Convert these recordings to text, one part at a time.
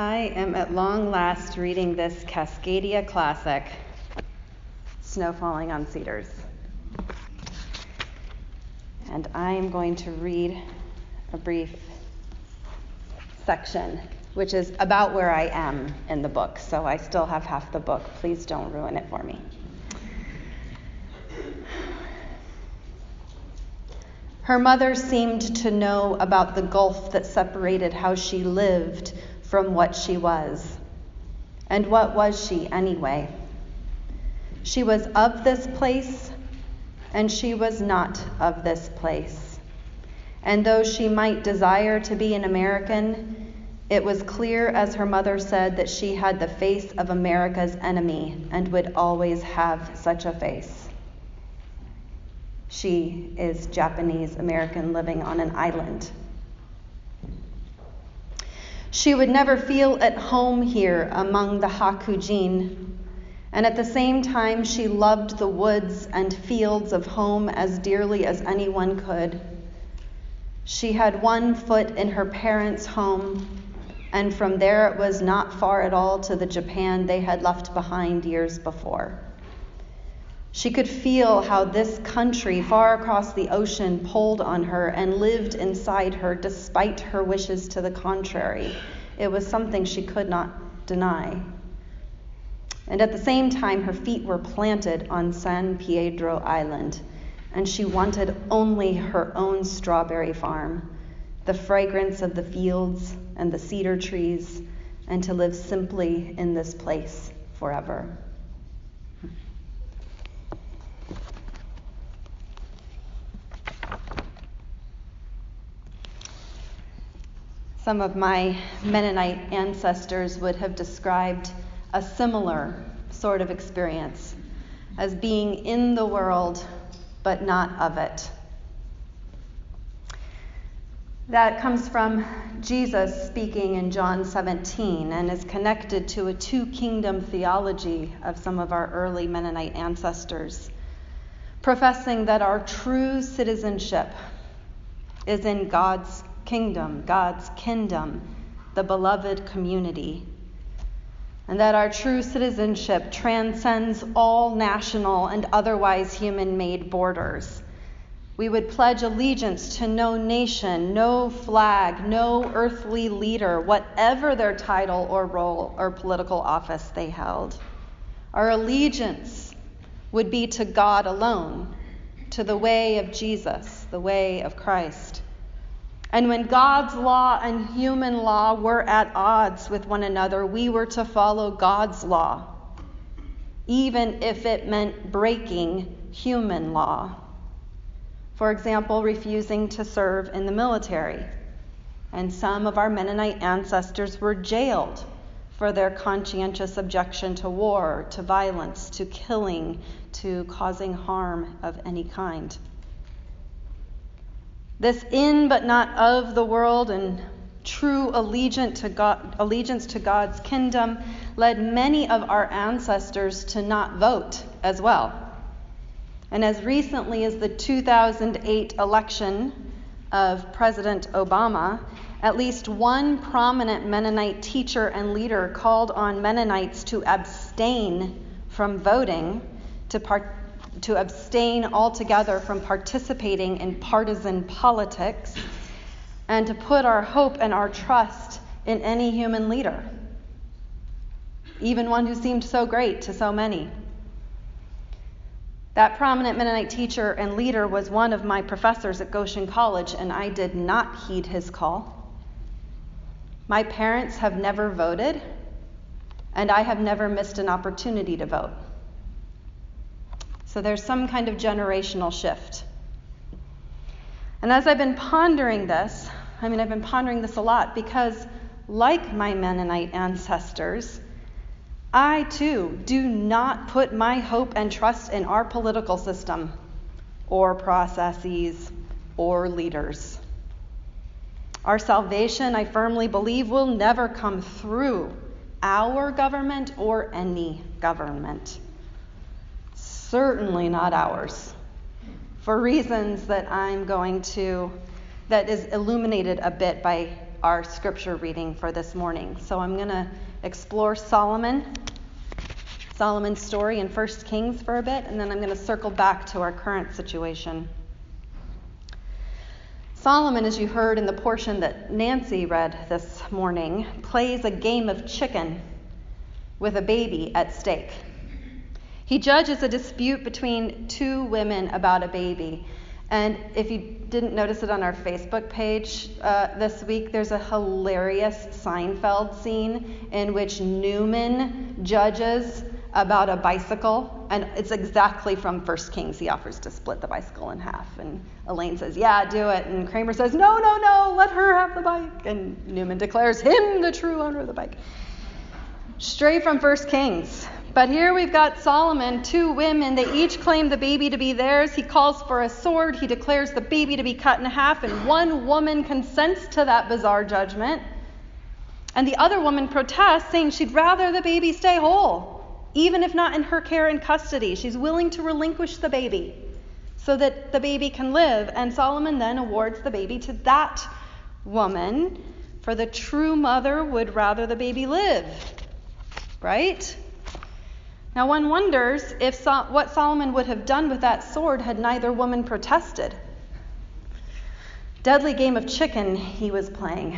I am at long last reading this Cascadia classic, Snow Falling on Cedars. And I am going to read a brief section, which is about where I am in the book. So I still have half the book. Please don't ruin it for me. Her mother seemed to know about the gulf that separated how she lived from what she was. And what was she anyway? She was of this place, and she was not of this place. And though she might desire to be an American, it was clear, as her mother said, that she had the face of America's enemy and would always have such a face. She is Japanese American living on an island she would never feel at home here among the Hakujin, and at the same time, she loved the woods and fields of home as dearly as anyone could. She had one foot in her parents' home, and from there it was not far at all to the Japan they had left behind years before. She could feel how this country far across the ocean pulled on her and lived inside her despite her wishes to the contrary. It was something she could not deny. And at the same time, her feet were planted on San Piedro Island, and she wanted only her own strawberry farm, the fragrance of the fields and the cedar trees, and to live simply in this place forever. Some of my Mennonite ancestors would have described a similar sort of experience as being in the world but not of it. That comes from Jesus speaking in John 17 and is connected to a two kingdom theology of some of our early Mennonite ancestors, professing that our true citizenship is in God's kingdom, God's kingdom, the beloved community. And that our true citizenship transcends all national and otherwise human made borders. We would pledge allegiance to no nation, no flag, no earthly leader, whatever their title or role or political office they held. Our allegiance would be to God alone, to the way of Jesus, the way of Christ. And when God's law and human law were at odds with one another, we were to follow God's law, even if it meant breaking human law. For example, refusing to serve in the military. And some of our Mennonite ancestors were jailed for their conscientious objection to war, to violence, to killing, to causing harm of any kind. This in but not of the world and true allegiance to, God, allegiance to God's kingdom led many of our ancestors to not vote as well. And as recently as the 2008 election of President Obama, at least one prominent Mennonite teacher and leader called on Mennonites to abstain from voting to, part- to abstain altogether from participating in partisan politics and to put our hope and our trust in any human leader, even one who seemed so great to so many. That prominent Mennonite teacher and leader was one of my professors at Goshen College, and I did not heed his call. My parents have never voted, and I have never missed an opportunity to vote. So there's some kind of generational shift. And as I've been pondering this, I mean, I've been pondering this a lot because, like my Mennonite ancestors, I too do not put my hope and trust in our political system or processes or leaders. Our salvation, I firmly believe, will never come through our government or any government certainly not ours, for reasons that I'm going to, that is illuminated a bit by our scripture reading for this morning. So I'm going to explore Solomon, Solomon's story in 1 Kings for a bit, and then I'm going to circle back to our current situation. Solomon, as you heard in the portion that Nancy read this morning, plays a game of chicken with a baby at stake. He judges a dispute between two women about a baby. And if you didn't notice it on our Facebook page uh, this week, there's a hilarious Seinfeld scene in which Newman judges about a bicycle, and it's exactly from First Kings. He offers to split the bicycle in half, and Elaine says, "Yeah, do it." And Kramer says, "No, no, no, let her have the bike." And Newman declares him the true owner of the bike. Straight from First Kings. But here we've got Solomon, two women. They each claim the baby to be theirs. He calls for a sword. He declares the baby to be cut in half, and one woman consents to that bizarre judgment. And the other woman protests, saying she'd rather the baby stay whole even if not in her care and custody. She's willing to relinquish the baby so that the baby can live. And Solomon then awards the baby to that woman, for the true mother would rather the baby live. Right? Now, one wonders if so- what Solomon would have done with that sword had neither woman protested. Deadly game of chicken he was playing.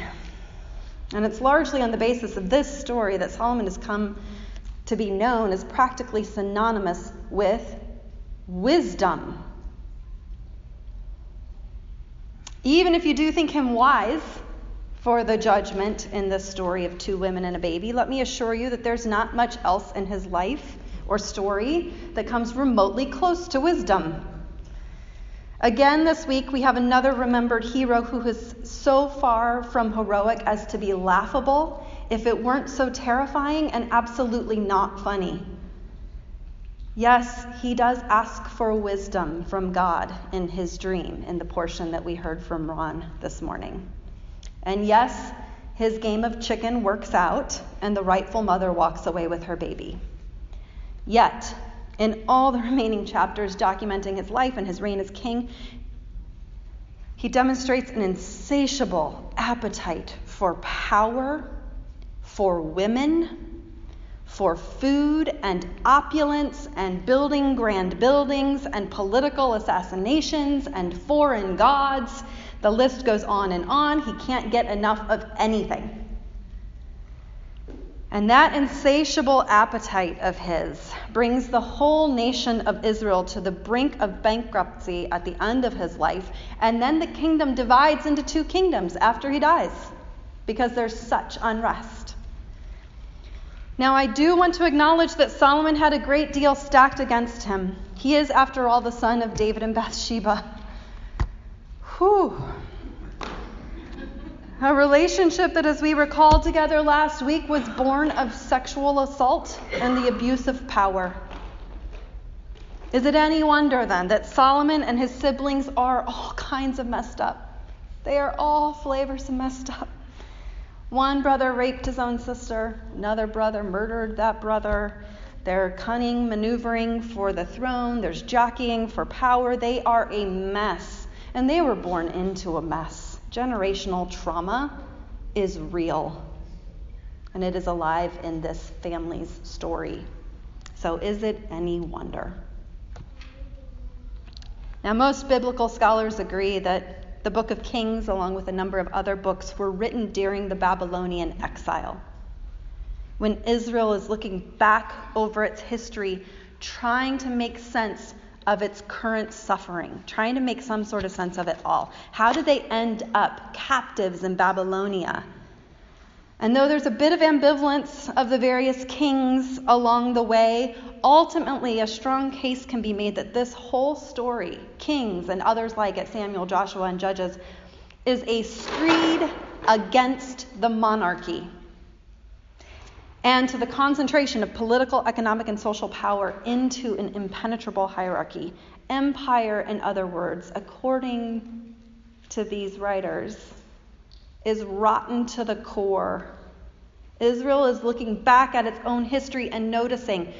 And it's largely on the basis of this story that Solomon has come to be known as practically synonymous with wisdom. Even if you do think him wise for the judgment in this story of two women and a baby, let me assure you that there's not much else in his life or story that comes remotely close to wisdom. Again, this week we have another remembered hero who is so far from heroic as to be laughable if it weren't so terrifying and absolutely not funny. Yes, he does ask for wisdom from God in his dream, in the portion that we heard from Ron this morning. And yes, his game of chicken works out, and the rightful mother walks away with her baby. Yet, in all the remaining chapters documenting his life and his reign as king, he demonstrates an insatiable appetite for power for women, for food and opulence and building grand buildings and political assassinations and foreign gods. The list goes on and on. He can't get enough of anything. And that insatiable appetite of his brings the whole nation of Israel to the brink of bankruptcy at the end of his life. And then the kingdom divides into two kingdoms after he dies because there's such unrest. Now, I do want to acknowledge that Solomon had a great deal stacked against him. He is, after all, the son of David and Bathsheba. Whew. A relationship that, as we recalled together last week, was born of sexual assault and the abuse of power. Is it any wonder then that Solomon and his siblings are all kinds of messed up? They are all flavors of messed up. One brother raped his own sister, another brother murdered that brother. They're cunning, maneuvering for the throne, there's jockeying for power. They are a mess, and they were born into a mess. Generational trauma is real, and it is alive in this family's story. So, is it any wonder? Now, most biblical scholars agree that the book of Kings, along with a number of other books, were written during the Babylonian exile. When Israel is looking back over its history, trying to make sense of its current suffering, trying to make some sort of sense of it all. How did they end up captives in Babylonia? And though there's a bit of ambivalence of the various kings along the way, ultimately a strong case can be made that this whole story, Kings and others like it, Samuel, Joshua, and Judges, is a screed against the monarchy and to the concentration of political, economic, and social power into an impenetrable hierarchy. Empire, in other words, according to these writers, is rotten to the core. Israel is looking back at its own history and noticing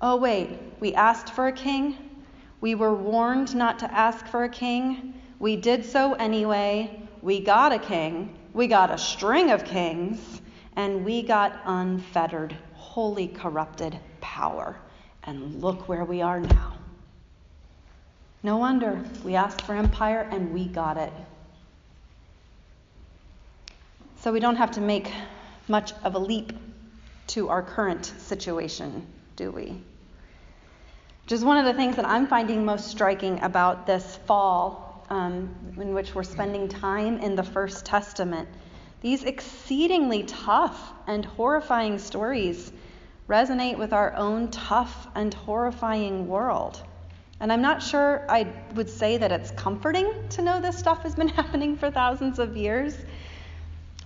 oh, wait, we asked for a king. We were warned not to ask for a king. We did so anyway. We got a king. we got a string of kings, and we got unfettered, wholly corrupted power. And look where we are now. No wonder we asked for empire and we got it. So we don't have to make much of a leap to our current situation, do we? Which is one of the things that I'm finding most striking about this fall um, in which we're spending time in the First Testament. These exceedingly tough and horrifying stories resonate with our own tough and horrifying world. And I'm not sure I would say that it's comforting to know this stuff has been happening for thousands of years.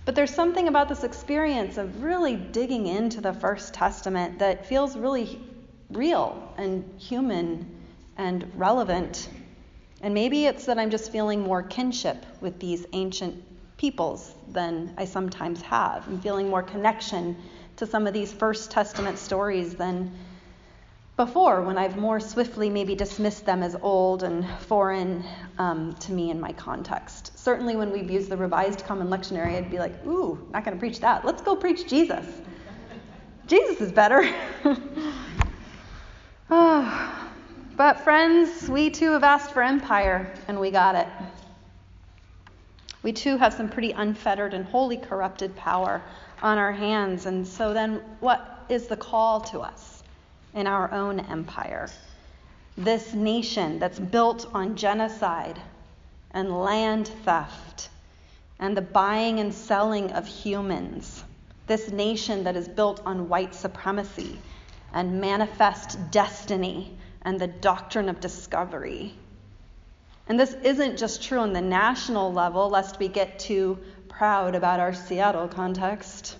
But there's something about this experience of really digging into the First Testament that feels really real and human and relevant. And maybe it's that I'm just feeling more kinship with these ancient peoples than I sometimes have. I'm feeling more connection to some of these First Testament stories than before, when I've more swiftly maybe dismissed them as old and foreign um, to me in my context. Certainly, when we've used the Revised Common Lectionary, I'd be like, ooh, not going to preach that. Let's go preach Jesus. Jesus is better. oh. But, friends, we too have asked for empire, and we got it. We too have some pretty unfettered and wholly corrupted power on our hands. And so, then, what is the call to us in our own empire? This nation that's built on genocide and land theft and the buying and selling of humans. This nation that is built on white supremacy and manifest destiny and the doctrine of discovery. And this isn't just true on the national level, lest we get too proud about our Seattle context.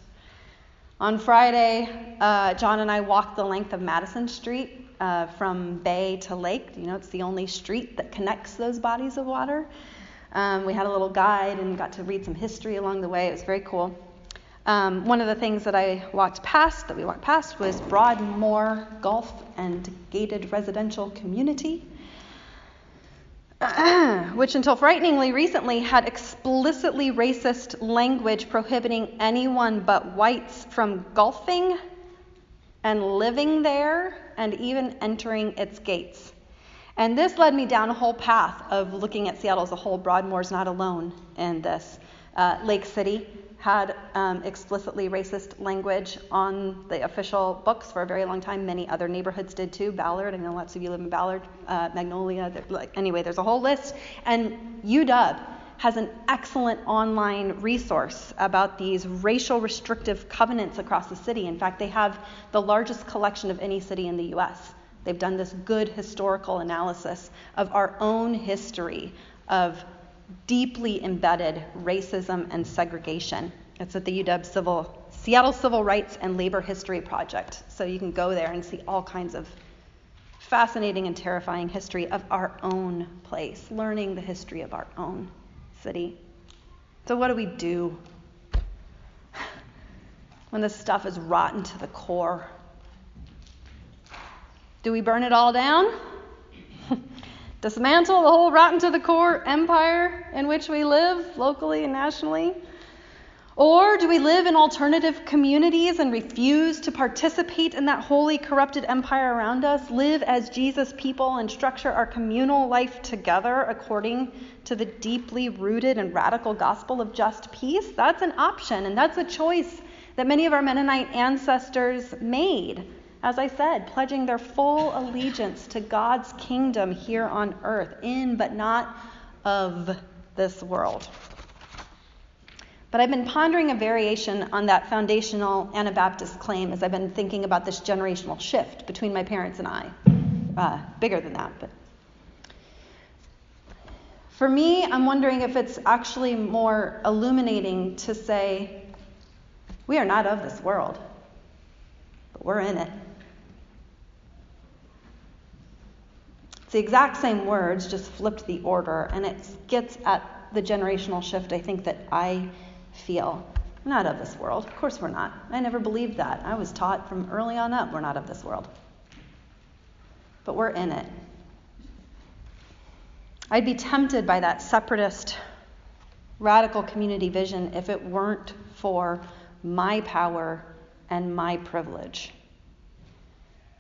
On Friday, uh, John and I walked the length of Madison Street uh, from bay to lake. You know, it's the only street that connects those bodies of water. Um, we had a little guide and got to read some history along the way. It was very cool. Um, one of the things that I walked past, that we walked past, was Broadmoor Golf and Gated Residential Community, which until frighteningly recently had explicitly racist language prohibiting anyone but whites from golfing and living there and even entering its gates. And this led me down a whole path of looking at Seattle as a whole. Broadmoor's not alone in this. Uh, Lake City had um, explicitly racist language on the official books for a very long time. Many other neighborhoods did too. Ballard, I know lots of you live in Ballard, uh, Magnolia. Like, anyway, there's a whole list. And UW has an excellent online resource about these racial restrictive covenants across the city. In fact, they have the largest collection of any city in the U.S. They've done this good historical analysis of our own history of deeply embedded racism and segregation. It's at the UW Civil Seattle Civil Rights and Labor History Project. So you can go there and see all kinds of fascinating and terrifying history of our own place, learning the history of our own city. So what do we do when this stuff is rotten to the core? Do we burn it all down? Dismantle the whole rotten to the core empire in which we live, locally and nationally? Or do we live in alternative communities and refuse to participate in that wholly corrupted empire around us, live as Jesus people, and structure our communal life together according to the deeply rooted and radical gospel of just peace? That's an option, and that's a choice that many of our Mennonite ancestors made as I said, pledging their full allegiance to God's kingdom here on earth, in but not of this world. But I've been pondering a variation on that foundational Anabaptist claim as I've been thinking about this generational shift between my parents and I. Uh, bigger than that, but. For me, I'm wondering if it's actually more illuminating to say, we are not of this world, but we're in it. The exact same words, just flipped the order, and it gets at the generational shift I think that I feel. We're not of this world. Of course we're not. I never believed that. I was taught from early on up we're not of this world. But we're in it. I'd be tempted by that separatist radical community vision if it weren't for my power and my privilege.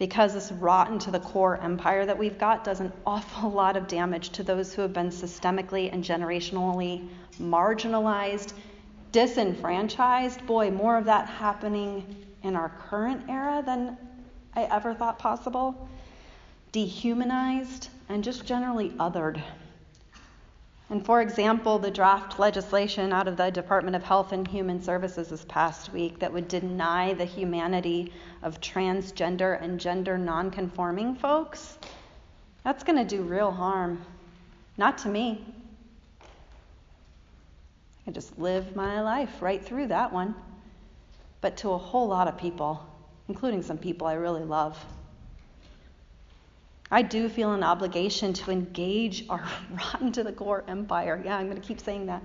Because this rotten to the core empire that we've got does an awful lot of damage to those who have been systemically and generationally marginalized, disenfranchised. Boy, more of that happening in our current era than I ever thought possible. Dehumanized and just generally othered. And for example, the draft legislation out of the Department of Health and Human Services this past week that would deny the humanity of transgender and gender nonconforming folks, that's going to do real harm. Not to me. I just live my life right through that one. But to a whole lot of people, including some people I really love. I do feel an obligation to engage our rotten to the core empire. Yeah, I'm going to keep saying that.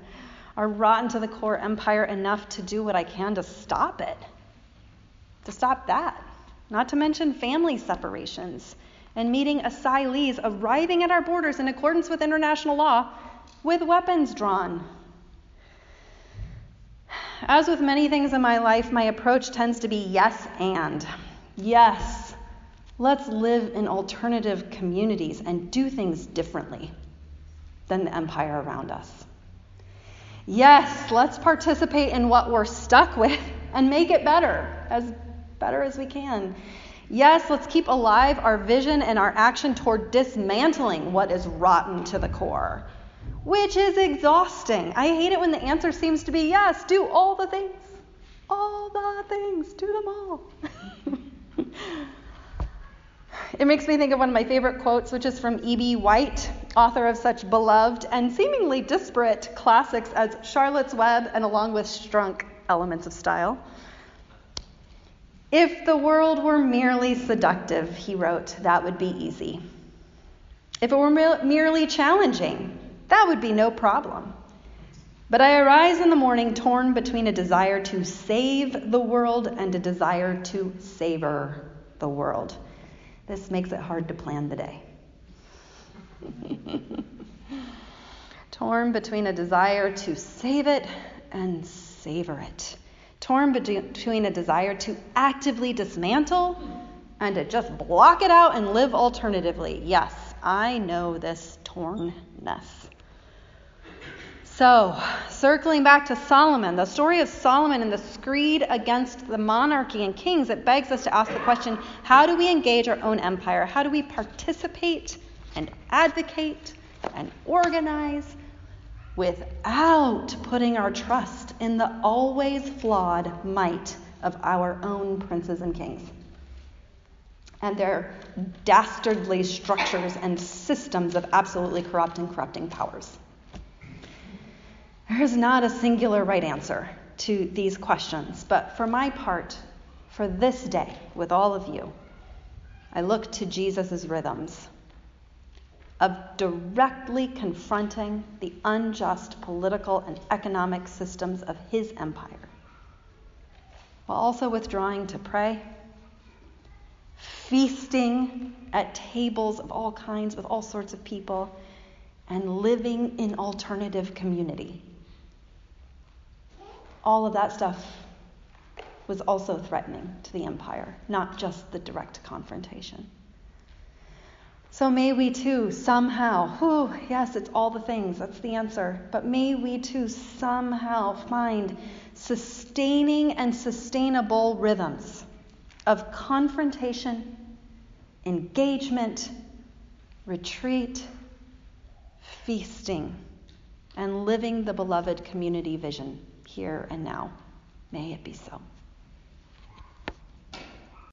Our rotten to the core empire enough to do what I can to stop it. To stop that. Not to mention family separations and meeting asylees arriving at our borders in accordance with international law with weapons drawn. As with many things in my life, my approach tends to be yes and. Yes, Let's live in alternative communities and do things differently than the empire around us. Yes, let's participate in what we're stuck with and make it better, as better as we can. Yes, let's keep alive our vision and our action toward dismantling what is rotten to the core, which is exhausting. I hate it when the answer seems to be yes, do all the things. All the things, do them all. It makes me think of one of my favorite quotes, which is from E.B. White, author of such beloved and seemingly disparate classics as Charlotte's Web and Along with Strunk Elements of Style. If the world were merely seductive, he wrote, that would be easy. If it were merely challenging, that would be no problem. But I arise in the morning torn between a desire to save the world and a desire to savor the world. This makes it hard to plan the day. Torn between a desire to save it and savor it. Torn between a desire to actively dismantle and to just block it out and live alternatively. Yes, I know this tornness. So, circling back to Solomon, the story of Solomon and the screed against the monarchy and kings, it begs us to ask the question how do we engage our own empire? How do we participate and advocate and organize without putting our trust in the always flawed might of our own princes and kings? And their dastardly structures and systems of absolutely corrupt and corrupting powers. There is not a singular right answer to these questions, but for my part, for this day, with all of you, I look to Jesus' rhythms of directly confronting the unjust political and economic systems of his empire, while also withdrawing to pray, feasting at tables of all kinds with all sorts of people, and living in alternative community all of that stuff was also threatening to the empire, not just the direct confrontation. So may we too somehow, whew, yes, it's all the things, that's the answer, but may we too somehow find sustaining and sustainable rhythms of confrontation, engagement, retreat, feasting, and living the beloved community vision here and now. May it be so.